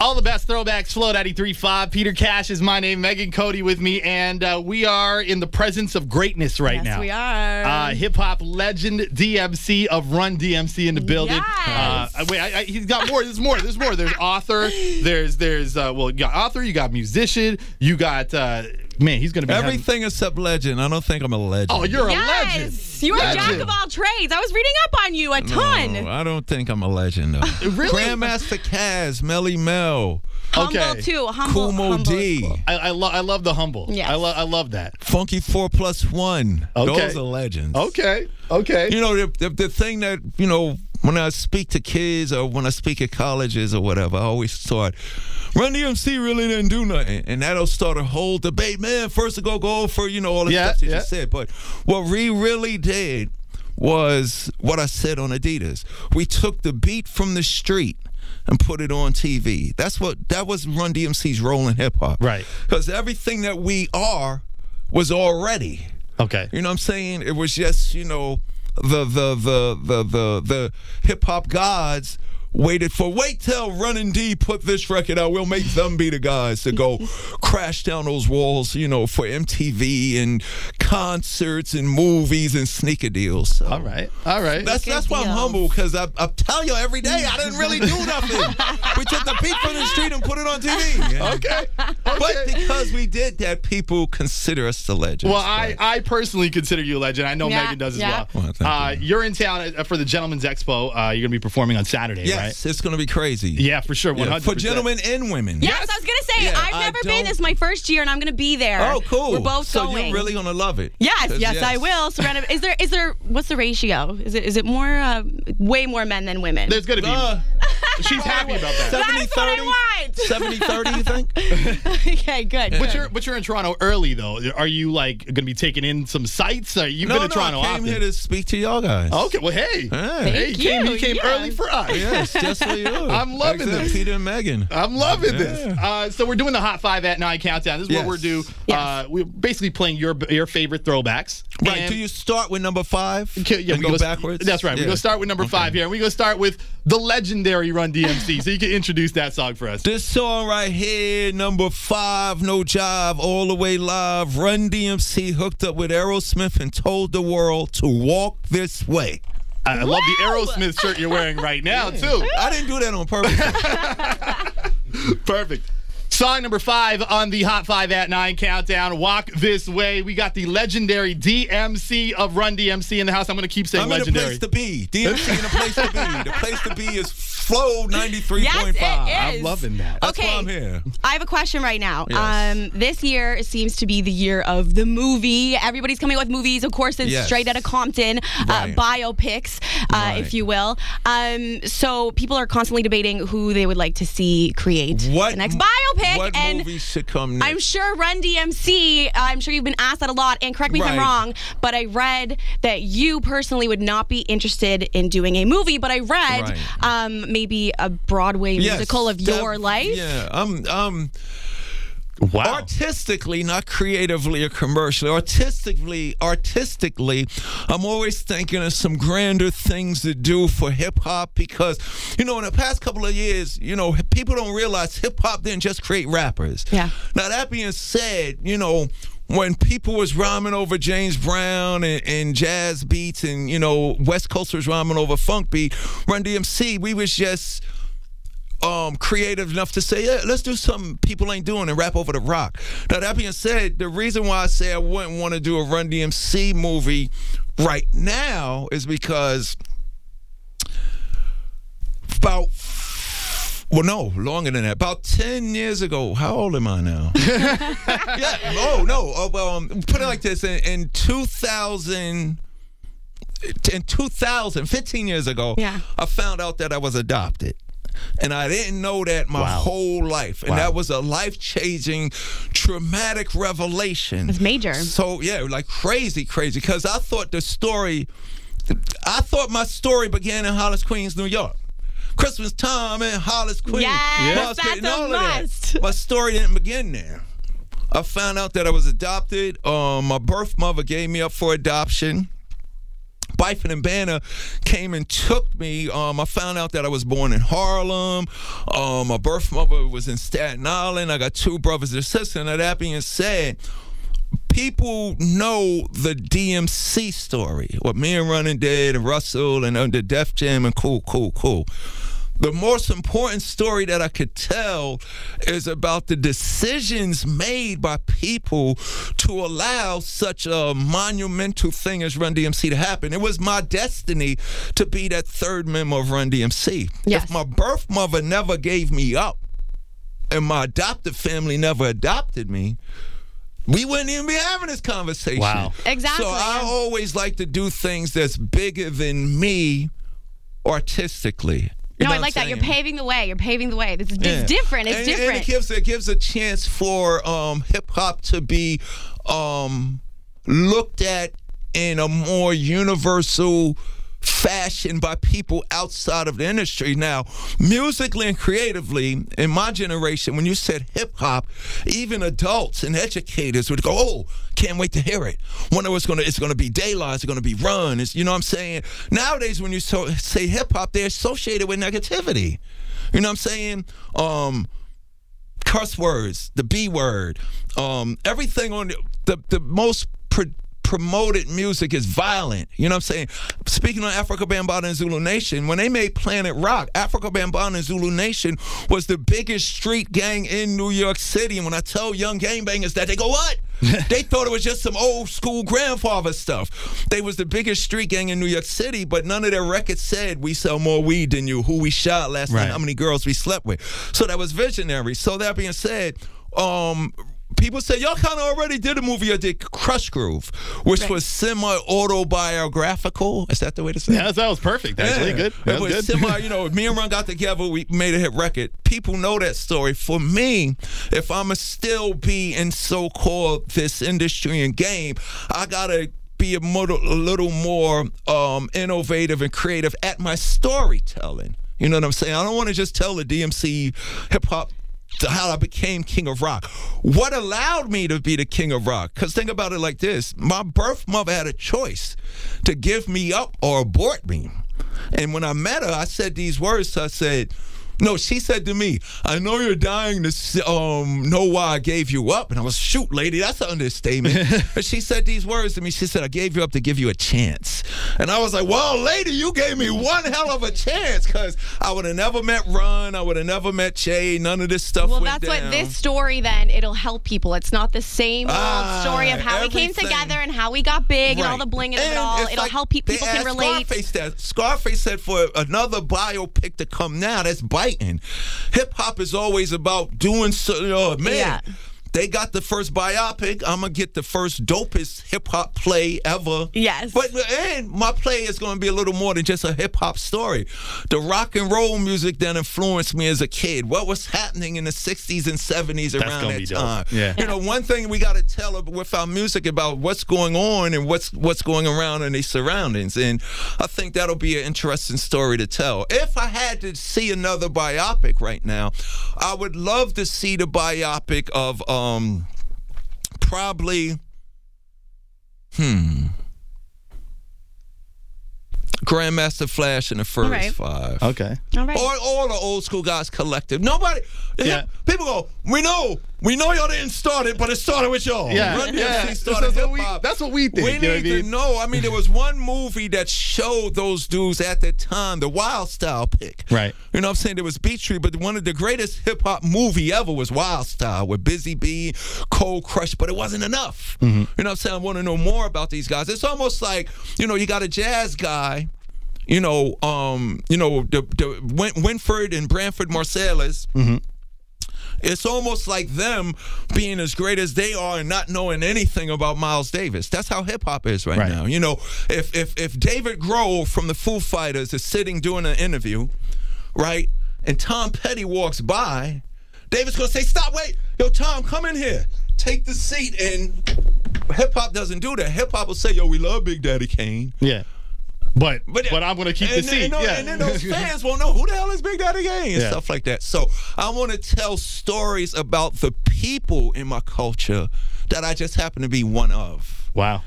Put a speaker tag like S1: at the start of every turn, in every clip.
S1: All the best throwbacks, Flow 93.5. Peter Kash is my name, Megan Coady with me, and uh, we are in the presence of greatness right now.
S2: yes,
S1: now.
S2: we are.
S1: Uh, Hip hop legend DMC of Run DMC in the building.
S2: Yes.
S1: Uh, wait, I, I, he's got more. There's more. There's more. There's author. There's there's uh, well, you got author. You got musician. You got uh, man. He's gonna be having-
S3: Everything except legend. I don't think I'm a legend.
S1: oh, you're a
S2: yes.
S1: legend.
S2: You are
S1: Legend.
S2: jack of all trades. I was reading up on you a ton.
S3: No, I don't think I'm a legend though.
S1: Really?
S3: Grandmaster Caz, Melle Mel,
S2: Humble
S1: Okay.
S2: too. Humble.
S3: Kumo
S2: humble is
S3: D,
S2: cool.
S1: I, I love I love the humble.
S2: Yes.
S1: I love I love that.
S3: Funky Four Plus One.
S1: Okay.
S3: Those are legends.
S1: Okay. Okay.
S3: You know the, the the thing that you know when I speak to kids or when I speak at colleges or whatever, I always start. Run DMC really didn't do nothing, and that'll start a whole debate. Man, first to go go for you know all the
S1: Yeah,
S3: stuff that
S1: yeah.
S3: you said, but what we really did was what I said on Adidas. We took the beat from the street and put it on TV. That's what that was Run DMC's role in hip hop.
S1: Right.
S3: Because everything that we are was already.
S1: Okay.
S3: You know what I'm saying? It was just, you know, the the the the the hip hop gods waited for wait till Running D put this record out. We'll make them be the guys to go crash down those walls, you know, for MTV and concerts and movies and sneaker deals. So
S1: All right. All right.
S3: That's
S2: Good
S3: that's why I'm humble because I, I tell you every day I didn't really do nothing. we took the beat from the street and put it on TV.
S1: okay.
S3: But because we did that, people consider us the legends.
S1: Well, I,
S3: But-
S1: I personally consider you a legend. I know
S2: Yeah,
S1: Megan does as well.
S3: Well,
S1: uh,
S3: you.
S1: you're in town uh, for the Gentleman's Expo. Uh, you're going to be performing on Saturday,
S3: yes,
S1: right?
S3: it's going to be crazy.
S1: Yeah, for sure. 100%.
S3: For gentlemen and women.
S2: Yes, I was gonna say
S3: Yeah,
S2: I've never been.
S3: don't-
S2: This my first year, and I'm gonna be there.
S3: Oh, cool.
S2: We're both
S3: so
S2: going.
S3: you're really gonna love it.
S2: Yes, yes, I will. Surrounded. Is there? Is there? What's the ratio? Is it? Is it more? Uh, way more men than women.
S1: There's going to be.
S3: Uh,
S1: she's happy about that.
S3: 70
S2: That's what I
S3: 30?
S2: want.
S3: 70 30, you think?
S2: okay, good.
S1: But you're but you're in Toronto early though. Are you like going to be taking in some sights? Are you
S3: no,
S1: been to
S3: no,
S1: Toronto
S3: I came
S1: often?
S3: here to speak to y'all guys.
S1: okay. Well, hey.
S3: Hey.
S1: Hey, he
S2: Thank
S1: came,
S2: you,
S1: he came
S2: yeah.
S1: early for us.
S3: Yes, just for you.
S1: I'm loving
S3: Except
S1: this.
S3: Peter and Megan.
S1: I'm loving this. Uh, so we're doing the hot five at nine countdown. This is what we're do.
S2: Yes.
S1: Uh, we're basically playing your your favorite throwbacks.
S3: Right.
S1: And-
S3: Do you start with number five?
S1: Okay, yeah,
S3: and
S1: we
S3: go
S1: go
S3: backwards?
S1: That's right. We're gonna start with number five here, and we're gonna start with the legendary Run DMC. so you can introduce that song for us.
S3: This song right here, number five, No Jive, all the way live. Run DMC hooked up with Aerosmith and told the world to walk this way.
S1: I I love the Aerosmith shirt you're wearing right now too.
S3: I didn't do that on purpose.
S1: Perfect. Song number five on the Hot Five at Nine countdown. Walk this way. We got the legendary DMC of Run DMC in the house. I'm gonna keep saying
S3: I'm in a
S1: legendary.
S3: place to be. DMC in a place to be. The place to be is Flow 93.5.
S2: Yes, it
S1: I'm loving that.
S3: That's
S2: Okay.
S3: why I'm here.
S2: I have a question right now.
S3: Yes.
S2: Um, this year seems to be the year of the movie. Everybody's coming with movies. Of course, it's
S3: Yes.
S2: straight out of Compton,
S3: Right.
S2: uh, biopics, uh,
S3: Right.
S2: if you will. Um, so people are constantly debating who they would like to see create
S3: What
S2: the next biopic.
S3: What
S2: and
S3: movie should come next?
S2: I'm sure Run DMC, I'm sure you've been asked that a lot, and correct me if I'm wrong, but I read that you personally would not be interested in doing a movie, but I read
S3: Right.
S2: um, maybe a Broadway
S3: Yes,
S2: musical of
S3: that-
S2: your life.
S3: Yeah, I'm. Um,
S1: Wow.
S3: artistically, not creatively or commercially. Artistically, artistically, I'm always thinking of some grander things to do for hip hop because, you know, in the past couple of years, you know, people don't realize hip hop didn't just create rappers.
S2: Yeah.
S3: Now that being said, you know. When people was rhyming over James Brown and, and jazz beats, and you know West Coasters rhyming over funk beat, Run DMC, we was just um, creative enough to say, yeah, let's do something people ain't doing and rap over the rock. Now, that being said, the reason why I say I wouldn't want to do a Run DMC movie right now is because about, well, no, longer than that. About 10 years ago, how old am I now? yeah, oh, no. Oh, well, um, put it like this in, in 2000 in 2000, 15 years ago,
S2: Yeah.
S3: I found out that I was adopted. And I didn't know that my
S1: Wow.
S3: whole life. And
S1: Wow.
S3: that was a life changing, traumatic revelation.
S2: It's major.
S3: So, yeah, like crazy, crazy. Because I thought the story, I thought my story began in Hollis, Queens, New York. Christmas time in Hollis, Queens.
S2: Yes, that's
S3: and
S2: a
S3: all of that. My story didn't begin there. I found out that I was adopted. Um, my birth mother gave me up for adoption Byford and Bannah came and took me. Um, I found out that I was born in Harlem. Um, my birth mother was in Staten Island. I got two brothers and sisters. And that being said, people know the DMC story, what me and Running Dead and Russell and under Def Jam and cool, cool, cool. The most important story that I could tell is about the decisions made by people to allow such a monumental thing as Run DMC to happen. It was my destiny to be that third member of Run DMC.
S2: Yes.
S3: If my birth mother never gave me up and my adoptive family never adopted me, we wouldn't even be having this conversation.
S1: Wow.
S2: Exactly,
S3: So I always like to do things that's bigger than me artistically. You
S2: No, I like
S3: I'm
S2: that. You're paving the way. You're paving the way. This is
S3: Yeah.
S2: it's different. It's
S3: and,
S2: different.
S3: And it gives it gives a chance for um, hip hop to be um, looked at in a more universal fashion by people outside of the industry. Now, musically and creatively, in my generation, when you said hip hop, even adults and educators would go, "Oh, can't wait to hear it." It was gonna, it's gonna be daylight. It's gonna be run. It's, you know what I'm saying? Nowadays, when you so, say hip hop, they're associated with negativity. You know what I'm saying? Um, words, the B word, um, everything on the the, the most pro- promoted music is violent. You know what I'm saying? Speaking of Afrika Bambaataa and Zulu Nation, when they made Planet Rock, Afrika Bambaataa and Zulu Nation was the biggest street gang in New York City. And when I tell young gangbangers that, they go, "What?" they thought it was just some old school grandfather stuff. They was the biggest street gang in New York City, but none of their records said we sell more weed than you, who we shot last
S1: Right.
S3: night, how many girls we slept with. So that was visionary. So that being said, um, people say y'all kind of already did a movie. I did Krush Groove, which
S2: Right.
S3: was semi-autobiographical. Is that the way to say it?
S1: Yeah, that was perfect. Actually,
S3: Yeah.
S1: good.
S3: It was
S1: was
S3: semi, you know, me and Ron got together, we made a hit record. People know that story. For me, if I'ma still be in so-called this industry and game, I gotta be a, mo- a little more um, innovative and creative at my storytelling. You know what I'm saying? I don't want to just tell the DMC hip hop to how I became king of rock. What allowed me to be the king of rock? Because think about it like this my birth mother had a choice to give me up or abort me. And when I met her, I said these words. I said, no, she said to me, I know you're dying to um, know why I gave you up. And I was, shoot, lady, that's an understatement. but she said these words to me. She said, I gave you up to give you a chance. And I was like, well, lady, you gave me one hell of a chance because I would have never met Run. I would have never met Jay. None of this stuff
S2: well, that's what this story then it'll help people. It's not the same old
S3: Ah,
S2: story of how we came together and how we got big and all the bling of it
S3: And
S2: all. It'll
S3: like
S2: help pe- people can relate.
S3: Scarface that. Scarface said for another biopic to come now, that's biting. Hip hop is always about doing so. Man.
S2: Yeah.
S3: They got the first biopic. I'm gonna get the first dopest hip hop play ever.
S2: Yes.
S3: But and my play is gonna be a little more than just a hip hop story. The rock and roll music that influenced me as a kid. What was happening in the 60s and 70s around that time?
S1: Yeah.
S3: You know, one thing we got to tell with our music about what's going on and what's what's going around in these surroundings, and I think that'll be an interesting story to tell. If I had to see another biopic right now, I would love to see the biopic of uh, um probably hmm Grandmaster Flash in the first
S2: right.
S3: Five.
S1: Okay.
S2: all right.
S3: Or all the old school guys collective. Nobody.
S1: Yeah.
S3: People go. We know. We know y'all didn't start it, but it started with y'all.
S1: Yeah,
S3: Run
S1: yeah.
S3: DMC started
S1: That's what we- that's what we think,
S3: We
S1: you know
S3: need to know. I mean, there was one movie that showed those dudes at the time, the Wild Style pick.
S1: Right.
S3: You know what I'm saying? There was Beat Street, but one of the greatest hip hop movie ever was Wild Style with Busy Bee, Cold Crush, but it wasn't enough.
S1: Mm-hmm.
S3: You know what I'm saying? I want to know more about these guys. It's almost like, you know, you got a jazz guy you know, um, you know, the, the Win- Wynton and Branford Marsalis. It's almost like them being as great as they are and not knowing anything about Miles Davis. That's how hip hop is right,
S1: Right.
S3: now. You know, if if if David Grohl from the Foo Fighters is sitting doing an interview, right, and Tom Petty walks by, David's gonna say, "Stop! Wait, yo, Tom, come in here, take the seat." And hip hop doesn't do that. Hip hop will say, "Yo, we love Big Daddy Kane."
S1: Yeah. But but, I'm gonna keep
S3: and
S1: the
S3: then-
S1: seat.
S3: And, no-
S1: yeah.
S3: and then those fans won't know who the hell is Big Daddy Kane and
S1: Yeah.
S3: stuff like that. So I want to tell stories about the people in my culture that I just happen to be one of.
S1: wow.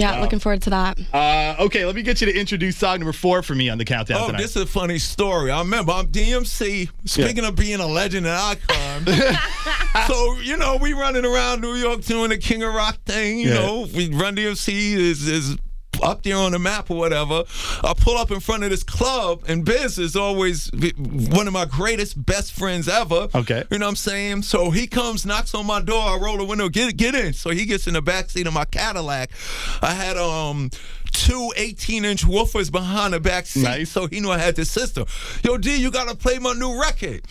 S2: Yeah, looking forward to that.
S1: Uh, okay, let me get you to introduce song number four for me on the countdown
S3: Oh,
S1: tonight.
S3: this is a funny story. I remember I'm DMC. Speaking of being a legend and icon, so you know we running around New York doing the King of Rock thing. You
S1: Yeah.
S3: know, we Run DMC is is up there on the map or whatever. I pull up in front of this club, and Biz is always one of my greatest best friends ever.
S1: Okay.
S3: you know what I'm saying. So he comes, knocks on my door. I roll the window, get get in. So he gets in the back seat of my Cadillac. I had um two 18 inch woofers behind the back seat.
S1: Nice.
S3: So he knew I had the system. Yo, D, you gotta play my new record.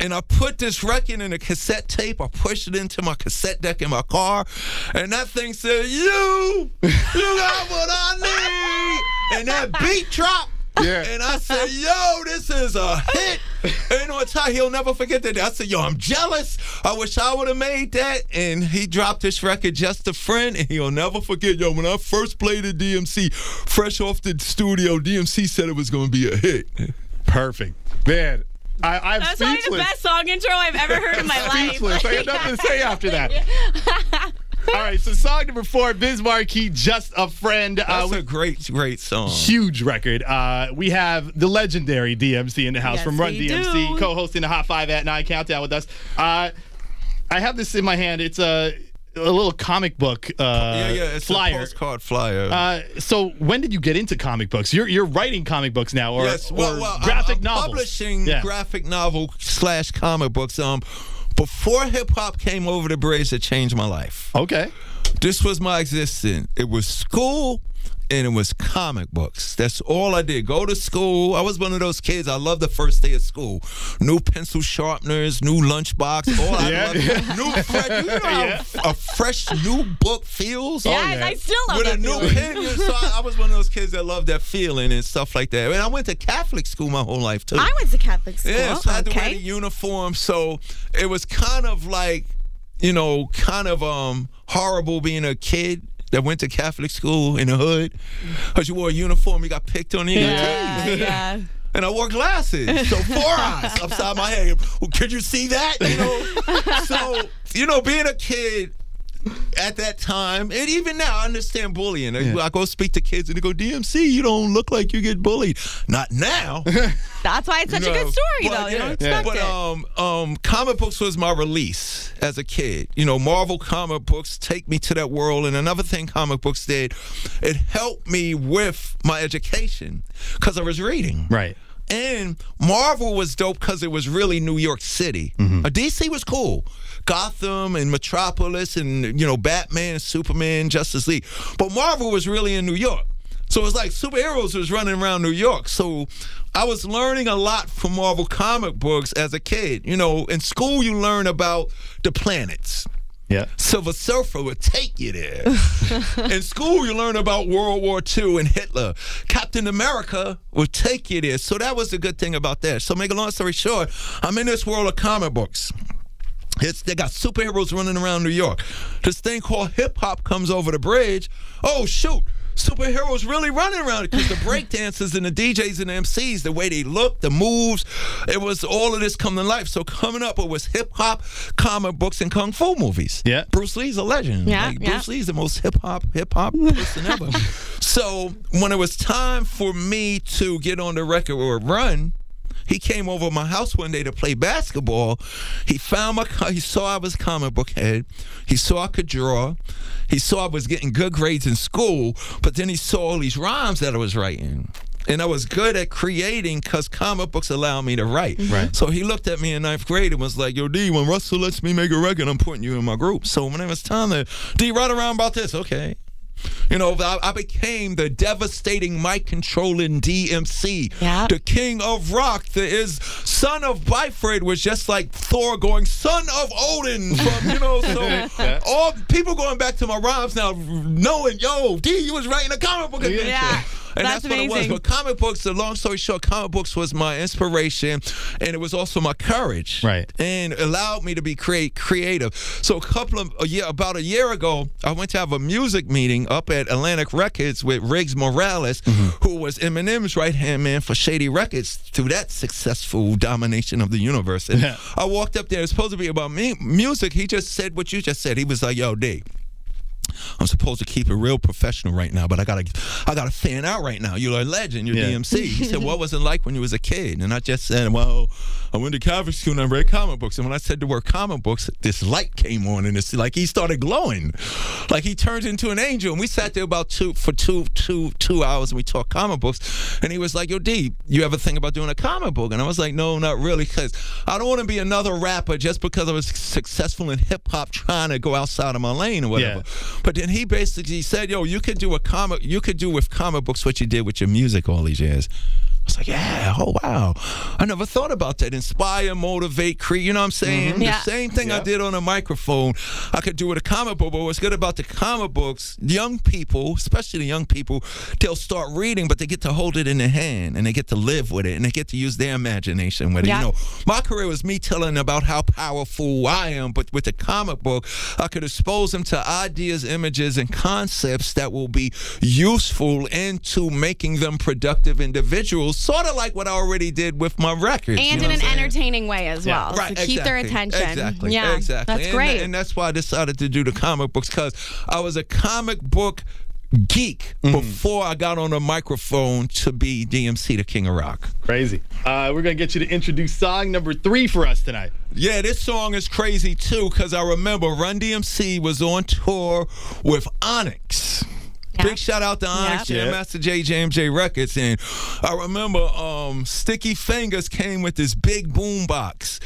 S3: And I put this record in a cassette tape. I pushed it into my cassette deck in my car. And that thing said, You, you got what I need. And that beat dropped.
S1: Yeah.
S3: And I said, yo, this is a hit. And you know what, Ty, he'll never forget that. I said, yo, I'm jealous. I wish I would have made that. And he dropped this record, Just a Friend, and he'll never forget, yo, when I first played at DMC, fresh off the studio, DMC said it was going to be a hit.
S1: Perfect. Man, I, I'm
S2: That's probably the best song intro I've ever heard in my life.
S1: Speechless. I have nothing to say after that. All right, so song number four, Biz Markie, Just a Friend. Uh,
S3: That's
S1: we-
S3: a great, great song.
S1: huge record. Uh, we have the legendary DMC in the house
S2: Yes,
S1: from Run DMC,
S2: do.
S1: co-hosting the Hot Five at Nine Countdown with us. Uh, I have this in my hand. It's a a little comic book uh,
S3: yeah, yeah, it's
S1: flyer.
S3: a postcard flyer.
S1: Uh, so when did you get into comic books? You're you're writing comic books now, or,
S3: yes, well,
S1: or
S3: well, I-
S1: graphic
S3: I'm
S1: novels?
S3: publishing
S1: Yeah.
S3: graphic novel slash comic books. Um, before hip hop came over the bridge, that changed my life.
S1: Okay.
S3: This was my existence. It was school and it was comic books. That's all I did. Go to school. I was one of those kids. I loved the first day of school. New pencil sharpeners, new lunchbox. All I
S1: Yeah.
S3: loved. New fresh, you know how
S1: Yeah.
S3: a fresh new book feels?
S2: Yes,
S1: yeah.
S2: I still love
S3: with
S2: that
S3: a new
S2: feeling.
S3: pen. So I, I was one of those kids that loved that feeling and stuff like that. And I went to Catholic school my whole life too.
S2: I went to Catholic school.
S3: Yeah, so I had to wear the uniform. So it was kind of like, you know, kind of um horrible being a kid that went to Catholic school in the hood. Mm-hmm. Because you wore a uniform, you got picked on, got
S2: Yeah, yeah.
S3: And I wore glasses, so four eyes upside my head. Well, could you see that? You know, so you know, being a kid at that time, and even now, I understand bullying. I go speak to kids and they go, "DMC, you don't look like you get bullied." Not now.
S2: That's why it's such
S3: You
S2: a good story,
S3: but
S2: though. You
S3: yeah,
S2: don't expect
S3: but
S2: it.
S3: um, um, comic books was my release as a kid. You know, Marvel comic books take me to that world, and another thing comic books did, it helped me with my education because I was reading.
S1: Right.
S3: And Marvel was dope because it was really New York City.
S1: Mm-hmm.
S3: Uh, DC was cool. Gotham and Metropolis and, you know, Batman, Superman, Justice League. But Marvel was really in New York. So it was like superheroes was running around New York. So I was learning a lot from Marvel comic books as a kid. You know, in school you learn about the planets.
S1: Yeah.
S3: Silver Surfer would take you there. In school, you learn about World War II and Hitler. Captain America would take you there. So that was the good thing about that. So, make a long story short, I'm in this world of comic books. It's, they got superheroes running around New York. This thing called hip hop comes over the bridge. Oh, shoot. Superheroes really running around because the breakdancers and the DJs and the MCs, the way they look, the moves, it was all of this coming to life. So coming up, it was hip hop, comic books, and kung fu movies.
S1: Yeah.
S3: Bruce Lee's a legend.
S2: Yeah,
S3: Like,
S2: yeah.
S3: Bruce Lee's the most hip hop hip hop person ever. So when it was time for me to get on the record or run, he came over to my house one day to play basketball. He found my he saw I was comic book head. He saw I could draw. He saw I was getting good grades in school, but then he saw all these rhymes that I was writing. And I was good at creating because comic books allow me to write. Mm-hmm.
S1: Right.
S3: So he looked at me in ninth grade and was like, Yo, D, when Russell lets me make a record, I'm putting you in my group. So when it was time to, D, write around about this, okay. You know, I, I became the devastating mic controlling DMC,
S2: Yeah.
S3: the king of rock. The is son of Byford was just like Thor going son of Odin from you know. So all people going back to my rhymes now, knowing yo, D, you was writing a comic book. adventure.
S2: Yeah.
S3: And
S2: That's
S3: that's, what it was. But comic books, the long story short, comic books was my inspiration and it was also my courage.
S1: Right.
S3: And allowed me to be create creative. So a couple of a year about a year ago, I went to have a music meeting up at Atlantic Records with Riggs Morales, mm-hmm. who was Eminem's right hand man for Shady Records through that successful domination of the universe. And
S1: Yeah.
S3: I walked up there, it's supposed to be about me music. He just said what you just said. He was like, yo, D. I'm supposed to keep it real professional right now, but I gotta I gotta fan out right now. You're a legend. You're
S1: Yeah.
S3: DMC. He said, "What was it like when you was a kid?" And I just said, "Well, I went to Catholic school and I read comic books. And when I said the word comic books, this light came on, and it's like he started glowing, like he turned into an angel. And we sat there about two for two two two hours, and we talked comic books. And he was like, "Yo, D, you ever think about doing a comic book?" And I was like, "No, not really, because I don't want to be another rapper just because I was successful in hip hop, trying to go outside of my lane or whatever."
S1: Yeah.
S3: But then he basically said, "Yo, you could do a comic. You could do with comic books what you did with your music all these years." I was like, yeah, oh wow. I never thought about that. Inspire, motivate, create. You know what I'm saying? Mm-hmm.
S2: Yeah.
S3: The same thing I did on a microphone, I could do with a comic book. But what's good about the comic books, young people, especially the young people, they'll start reading, but they get to hold it in their hand and they get to live with it and they get to use their imagination with it.
S2: Yeah.
S3: You know, my career was me telling about how powerful I am, but with the comic book, I could expose them to ideas, images, and concepts that will be useful into making them productive individuals, sort of like what I already did with my records. you
S2: and
S3: know
S2: in an entertaining way as
S1: Yeah.
S2: well.
S3: Right,
S2: to keep their attention.
S3: Exactly.
S2: Yeah.
S3: Exactly.
S2: That's
S3: and,
S2: great.
S3: And that's why I decided to do the comic books because I was a comic book geek
S1: Mm-hmm.
S3: before I got on a microphone to be DMC, the King of Rock.
S1: Crazy. Uh, we're gonna get you to introduce song number three for us tonight.
S3: Yeah, this song is crazy too because I remember Run DMC was on tour with Onyx.
S2: Yeah.
S3: Big shout out to Onyx,
S2: Yeah.
S3: Jam Master Jay, JMJ Records. And I remember um, Sticky Fingaz came with this big boom box.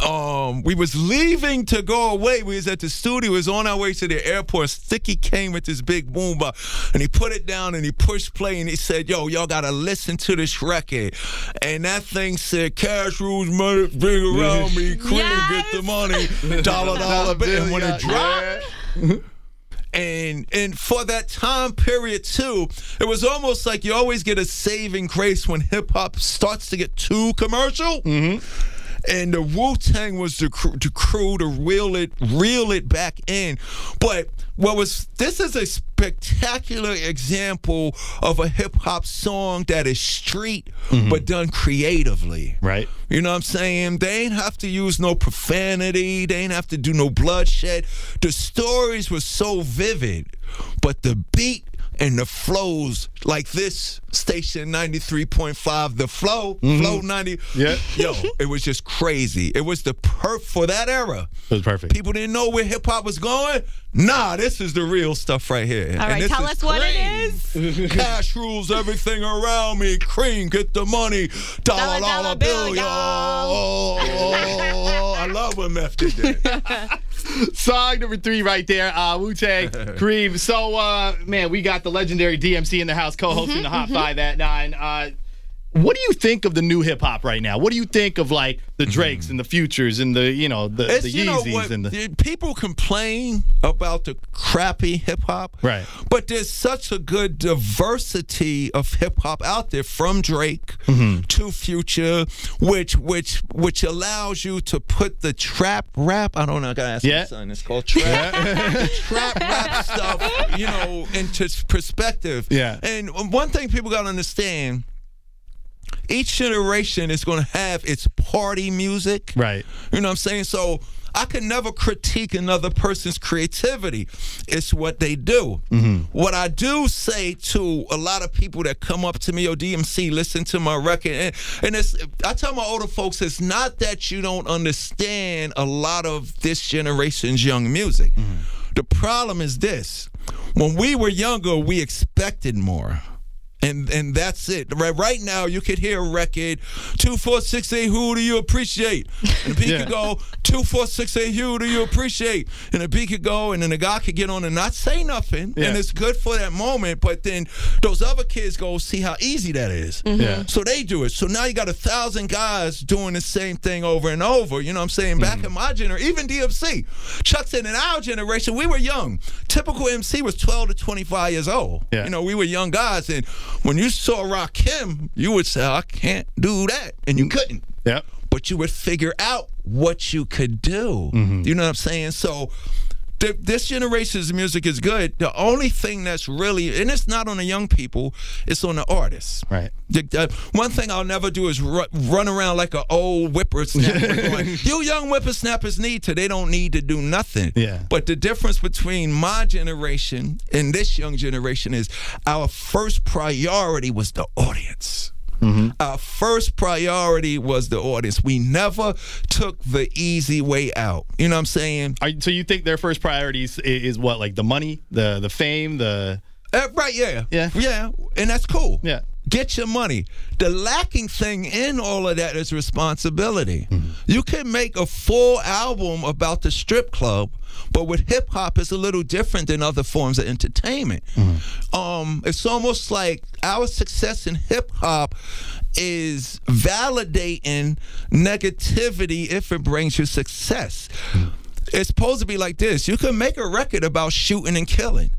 S3: Um, we was leaving to go away. We was at the studio, we was on our way to the airport. Sticky came with this big boom box and he put it down and he pushed play and he said, Yo, y'all gotta listen to this record. And that thing said, Cash rules money, bring around me, cream, get the money, dollar, dollar bill. And when it
S1: yeah.
S3: dropped, and and for that time period too, it was almost like you always get a saving grace when hip hop starts to get too commercial. Mm-hmm. And the Wu Tang was the, cr- the crew to reel it reel it back in. But what was this is a spectacular example of a hip hop song that is street mm-hmm. but done creatively.
S1: Right.
S3: You know what I'm saying? They ain't have to use no profanity. They ain't have to do no bloodshed. The stories were so vivid, but the beat and the flows like this station 93.5 the flow mm-hmm. flow 90
S1: Yeah.
S3: yo it was just crazy it was the perf for that era
S1: It was perfect.
S3: people didn't know where hip-hop was going nah this is the real stuff right here
S2: All right, tell us what it is.
S3: Cash rules everything around me. Cream, get the money. Dollar,
S2: Dollar,
S3: dollar,
S2: dollar
S3: bill,
S2: bill,
S3: y'all. I love when Meth did that.
S1: Song number three right there, uh, Wu Tang Cream. So, uh, man, we got the legendary DMC in the house co-hosting the Hot Five at nine. Uh, what do you think of the new hip hop right now? What do you think of like the Drakes and the Futures and the you know the,
S3: It's,
S1: the
S3: you know
S1: Yeezys
S3: what,
S1: and the
S3: people complain about the crappy hip hop,
S1: Right.
S3: But there's such a good diversity of hip hop out there, from Drake
S1: Mm-hmm.
S3: to Future, which which which allows you to put the trap rap. I don't know. I gotta ask
S1: Yeah.
S3: my son. It's called trap. the trap rap stuff, you know, into perspective.
S1: Yeah.
S3: And one thing people gotta understand. Each generation is going to have its party music.
S1: Right.
S3: You know what I'm saying? So I can never critique another person's creativity. It's what they do. Mm-hmm. What I do say to a lot of people that come up to me, or DMC, listen to my record, and, and it's I tell my older folks, it's not that you don't understand a lot of this generation's young music. Mm-hmm. The problem is this: when we were younger, we expected more. And and that's it. Right right now, you could hear a record two four six eight. Who do you appreciate? And the beat
S1: Yeah.
S3: could go two four six eight. Who do you appreciate? And the beat could go, and then the guy could get on and not say nothing,
S1: Yeah.
S3: and it's good for that moment. But then those other kids go see how easy that is.
S1: Yeah.
S3: So they do it. So now you got a thousand guys doing the same thing over and over. You know what I'm saying? Back
S1: Mm-hmm.
S3: in my generation, even DMC, Chuck said in our generation, we were young. Typical MC was 12 to 25 years old.
S1: Yeah.
S3: You know, we were young guys. And when you saw Rock Rakim, you would say, I can't do that. And you couldn't.
S1: Yep.
S3: But you would figure out what you could do.
S1: Mm-hmm.
S3: You know what I'm saying? So the, this generation's music is good. The only thing that's really, and it's not on the young people, it's on the artists.
S1: Right.
S3: The, the- one thing I'll never do is ru- run around like an old whippersnapper going, you young whippersnappers need to. They don't need to do nothing.
S1: Yeah.
S3: But the difference between my generation and this young generation is our first priority was the audience. Our first priority was the audience. We never took the easy way out. You know what I'm saying?
S1: Are, so you think their first priorities i- is, what, like the money, the the fame, the
S3: Uh, right, yeah.
S1: Yeah.
S3: Yeah. And that's cool.
S1: Yeah.
S3: Get your money. The lacking thing in all of that is responsibility. Mm-hmm. You can make a full album about the strip club, but with hip hop, it's a little different than other forms of entertainment. Mm-hmm. Um, it's almost like our success in hip hop is validating negativity if it brings you success. Mm-hmm. It's supposed to be like this you can make a record about shooting and killing.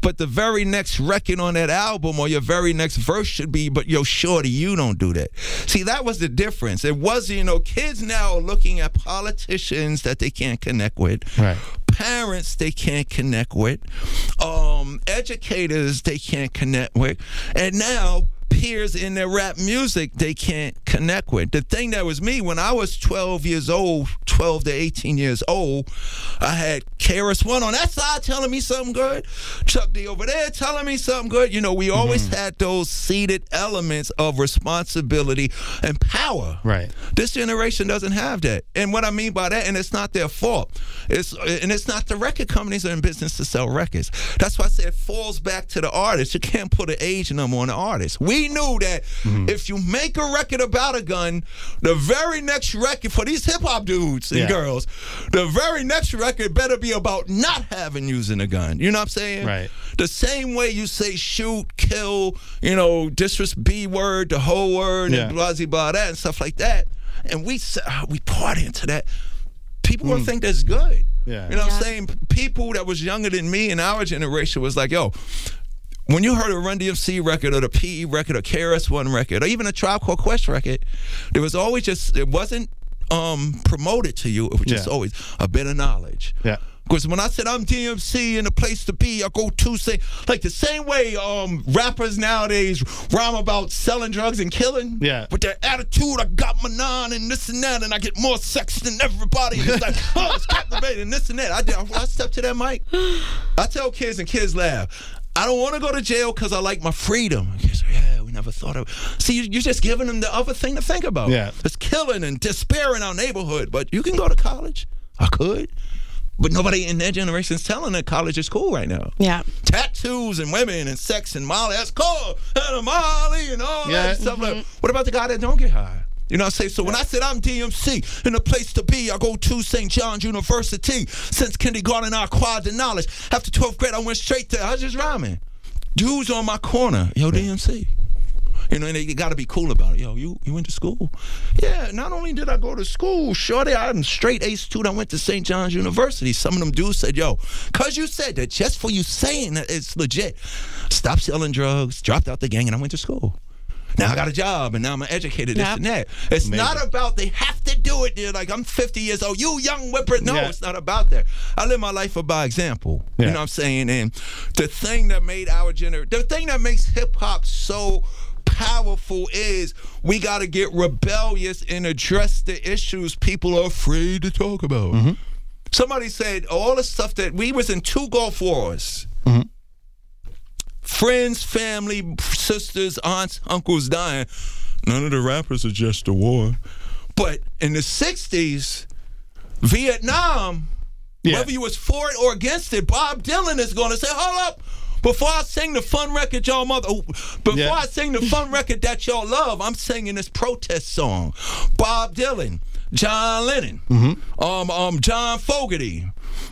S3: But the very next record on that album or your very next verse should be, but yo, shorty, you don't do that. See, that was the difference. It wasn't, you know, kids now are looking at politicians that they can't connect with.
S1: Right.
S3: Parents they can't connect with. Um, educators they can't connect with. And now peers in their rap music they can't connect with. The thing that was me when I was 12 years old, 12 to 18 years old, I had KRS One on that side telling me something good, Chuck D over there telling me something good. You know, we mm-hmm. always had those seated elements of responsibility and power.
S1: Right.
S3: This generation doesn't have that. And what I mean by that, and it's not their fault. It's and it's not the record companies are in business to sell records. That's why I said it falls back to the artist. You can't put an age number on the artist. We knew that if you make a record about a gun, the very next record for these hip hop dudes and
S1: Yeah.
S3: girls, the very next record better be about not having using a gun. You know what I'm saying?
S1: Right.
S3: The same way you say shoot, kill, you know, disrespect B word, the whole word,
S1: Yeah.
S3: and blah, blah, blah, that and stuff like that. And we s- uh, we party into that. People gonna think that's good.
S1: Yeah.
S3: You know what I'm saying? People that was younger than me in our generation was like, yo, when you heard a Run DMC record or the PE record or KRS One record or even a Tribe Called Quest record, there was always just it wasn't um promoted to you. It was just
S1: Yeah.
S3: always a bit of knowledge.
S1: Yeah.
S3: Because when I said I'm DMC and the place to be, I go to say like the same way um rappers nowadays rhyme about selling drugs and killing.
S1: Yeah.
S3: With their attitude, I got my nine and this and that, and I get more sex than everybody. And it's like, oh, it's captivating, this and that. I, did- I step to that mic. I tell kids and kids laugh. I don't want to go to jail because I like my freedom. Kids yeah, we never thought of. See, you- you're just giving them the other thing to think about.
S1: Yeah.
S3: it's killing and despair in our neighborhood. But you can go to college. I could, but nobody in their generation is telling that college is cool right now.
S2: Yeah.
S3: Tattoos and women and sex and Molly, that's cool. And a Molly and all
S1: Yeah.
S3: that stuff. Like, mm-hmm. what about the guy that don't get high? You know what I'm saying? So when I said I'm DMC and the place to be, I go to St. John's University. Since kindergarten, I acquired the knowledge. After 12th grade, I went straight to, I was just rhyming. Dudes on my corner, yo, DMC. You know, and they got to be cool about it. Yo, you you went to school? Yeah. Not only did I go to school, shorty, I'm straight A student. I went to St. John's University. Some of them dudes said, "Yo, cause you said that, just for you saying that it's legit, stop selling drugs, dropped out the gang, and I went to school." Now I got a job and now I'm an educator, this
S2: Yep.
S3: and that. It's not about they have to do it. They're like, I'm 50 years old. You young whipper. No,
S1: Yeah.
S3: it's not about that. I live my life by example.
S1: Yeah.
S3: You know what I'm saying? And the thing that made our generation, the thing that makes hip hop so powerful is we got to get rebellious and address the issues people are afraid to talk about. Mm-hmm. Somebody said all the stuff that we was in two Gulf Wars. Mm-hmm. Friends, family, sisters, aunts, uncles dying. None of the rappers are just a war. But in the 60s, Vietnam,
S1: Yeah.
S3: whether you was for it or against it, Bob Dylan is going to say, hold up. Before I sing the fun record y'all mother, before
S1: Yeah.
S3: I sing the fun record that y'all love, I'm singing this protest song. Bob Dylan, John Lennon, um, um, John Fogerty.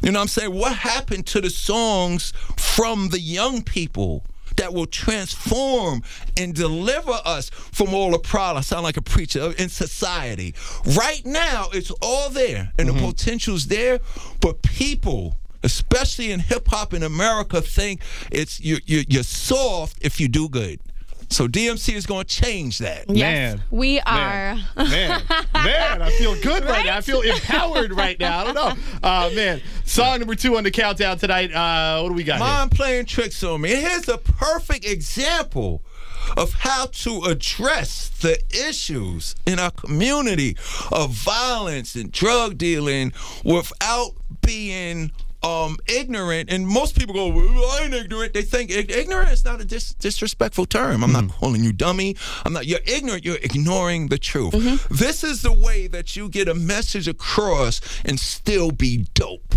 S3: You know what I'm saying? What happened to the songs from the young people that will transform and deliver us from all the problems? I sound like a preacher in society. Right now, it's all there and the mm-hmm. potential's there, but people especially in hip hop in America, think it's you, you, you're soft if you do good. So DMC is going to change that.
S2: Yes,
S1: Man.
S2: we are.
S1: Man, man, man, I feel good right, now. I feel empowered right now. I don't know. Uh, man, song number two on the countdown tonight. Uh, what do we got here?
S3: Mom playing tricks on me. Here's a perfect example of how to address the issues in our community of violence and drug dealing without being um, ignorant. And most people go, well, I ain't ignorant. They think ignorant is not a dis- disrespectful term. I'm not calling you dummy. I'm not. You're ignorant. You're ignoring the truth. This is the way that you get a message across and still be dope.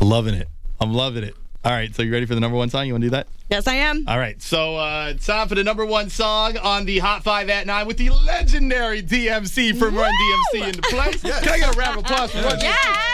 S1: Loving it. I'm loving it. All right, so you ready for the number one song? You want to do that?
S2: yes, I am.
S1: All right, so uh, time for the number one song on the Hot Five at Nine with the legendary DMC from Run DMC in the place. Can I get a round of applause for Run DMC?
S2: Yes.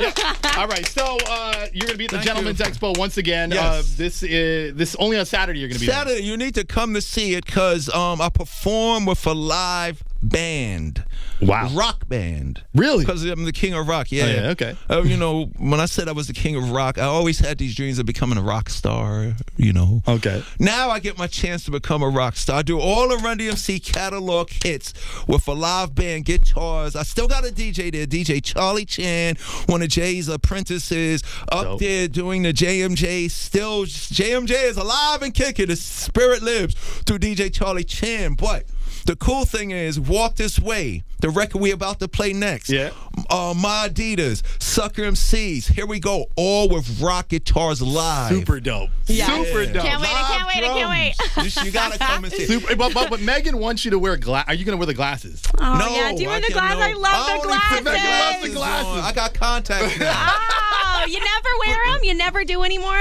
S1: All right, so uh, you're going to be at the
S3: Thank
S1: Gentleman's
S3: you.
S1: Expo once again.
S3: Yes.
S1: Uh, this is this only on Saturday. You're going to be there.
S3: Saturday, you need to come to see it because um, I perform with a live band.
S1: Wow.
S3: Rock band.
S1: Really?
S3: Because I'm the king of rock. Yeah.
S1: Oh, yeah, okay.
S3: Uh, you know, when I said I was the king of rock, I always had these dreams of becoming a rock star, you know.
S1: Okay.
S3: Now I get my chance to become a rock star. I do all the Run DMC catalog hits with a live band, guitars. I still got a DJ there, DJ Charlie Chan, one of Jay's apprentices, up
S1: Dope.
S3: there doing the JMJ. Still, JMJ is alive and kicking. The spirit lives through DJ Charlie Chan. But the cool thing is, Walk This Way, the record we about to play next.
S1: Yeah.
S3: Uh, My Adidas, Sucker MCs. Here we go, all with rock guitars live.
S1: Super dope.
S2: Yeah.
S1: Super dope.
S2: Can't wait, I can't wait, I can't wait.
S3: wait. You, you gotta come and see.
S1: Super, but, but, but Megan wants you to wear glass. Are you going to wear the glasses?
S2: Oh,
S3: No,
S2: yeah. Do you wear the
S3: can't-
S2: glass?
S3: no.
S2: I love the glasses.
S3: put Megan loves the
S1: Glasses.
S3: glasses. I got contacts now.
S2: Oh, you never wear them? You never do anymore?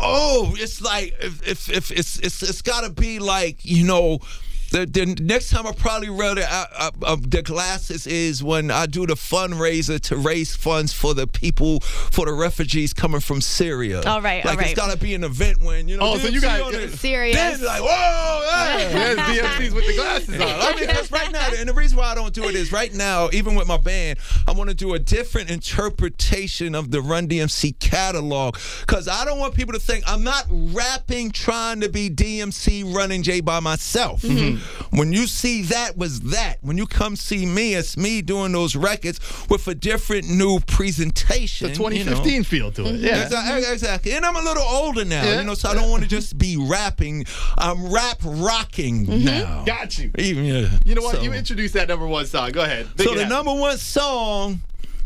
S3: oh, it's like if, if, if it's it's it's got to be like you know. The, the next time I probably wear the, uh, uh, uh, the glasses is when I do the fundraiser to raise funds for the people for the refugees coming from Syria.
S2: All right, all
S3: like
S2: right.
S3: it's got to be an event when you know.
S1: Oh, so you got-
S3: on it.
S2: Serious.
S3: Then like whoa, yeah.
S1: There's DMCs with the glasses on.
S3: I mean, because right now, and the reason why I don't do it is right now, even with my band, I want to do a different interpretation of the Run DMC catalog. Because I don't want people to think I'm not rapping trying to be DMC running J by myself. When you see that was that. When you come see me, it's me doing those records with a different new presentation.
S1: The
S3: you know.
S1: 2015 feel to it. Mm-hmm. Yeah.
S3: Exactly, exactly. And I'm a little older now,
S1: Yeah.
S3: you know, so I don't want to just be rapping. I'm rap rocking mm-hmm. now.
S1: Got you.
S3: Even, yeah.
S1: You know what?
S3: So-
S1: You introduced that number one song. Go ahead. Make
S3: so the
S1: happen.
S3: number one song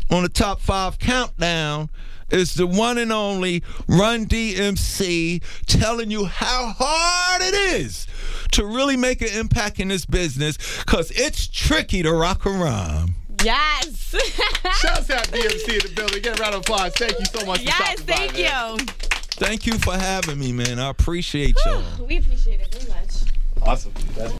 S3: on the top five countdown is the one and only Run DMC telling you how hard it is to really make an impact in this business because it's tricky to rock a rhyme.
S2: Yes.
S1: Shouts out DMC in the building. Get a round of applause. Thank you so much for
S2: yes,
S1: stopping by,
S2: thank
S1: man.
S2: you.
S3: Thank you for having me, man. I appreciate y'all.
S2: We appreciate it very much.
S1: Awesome. That's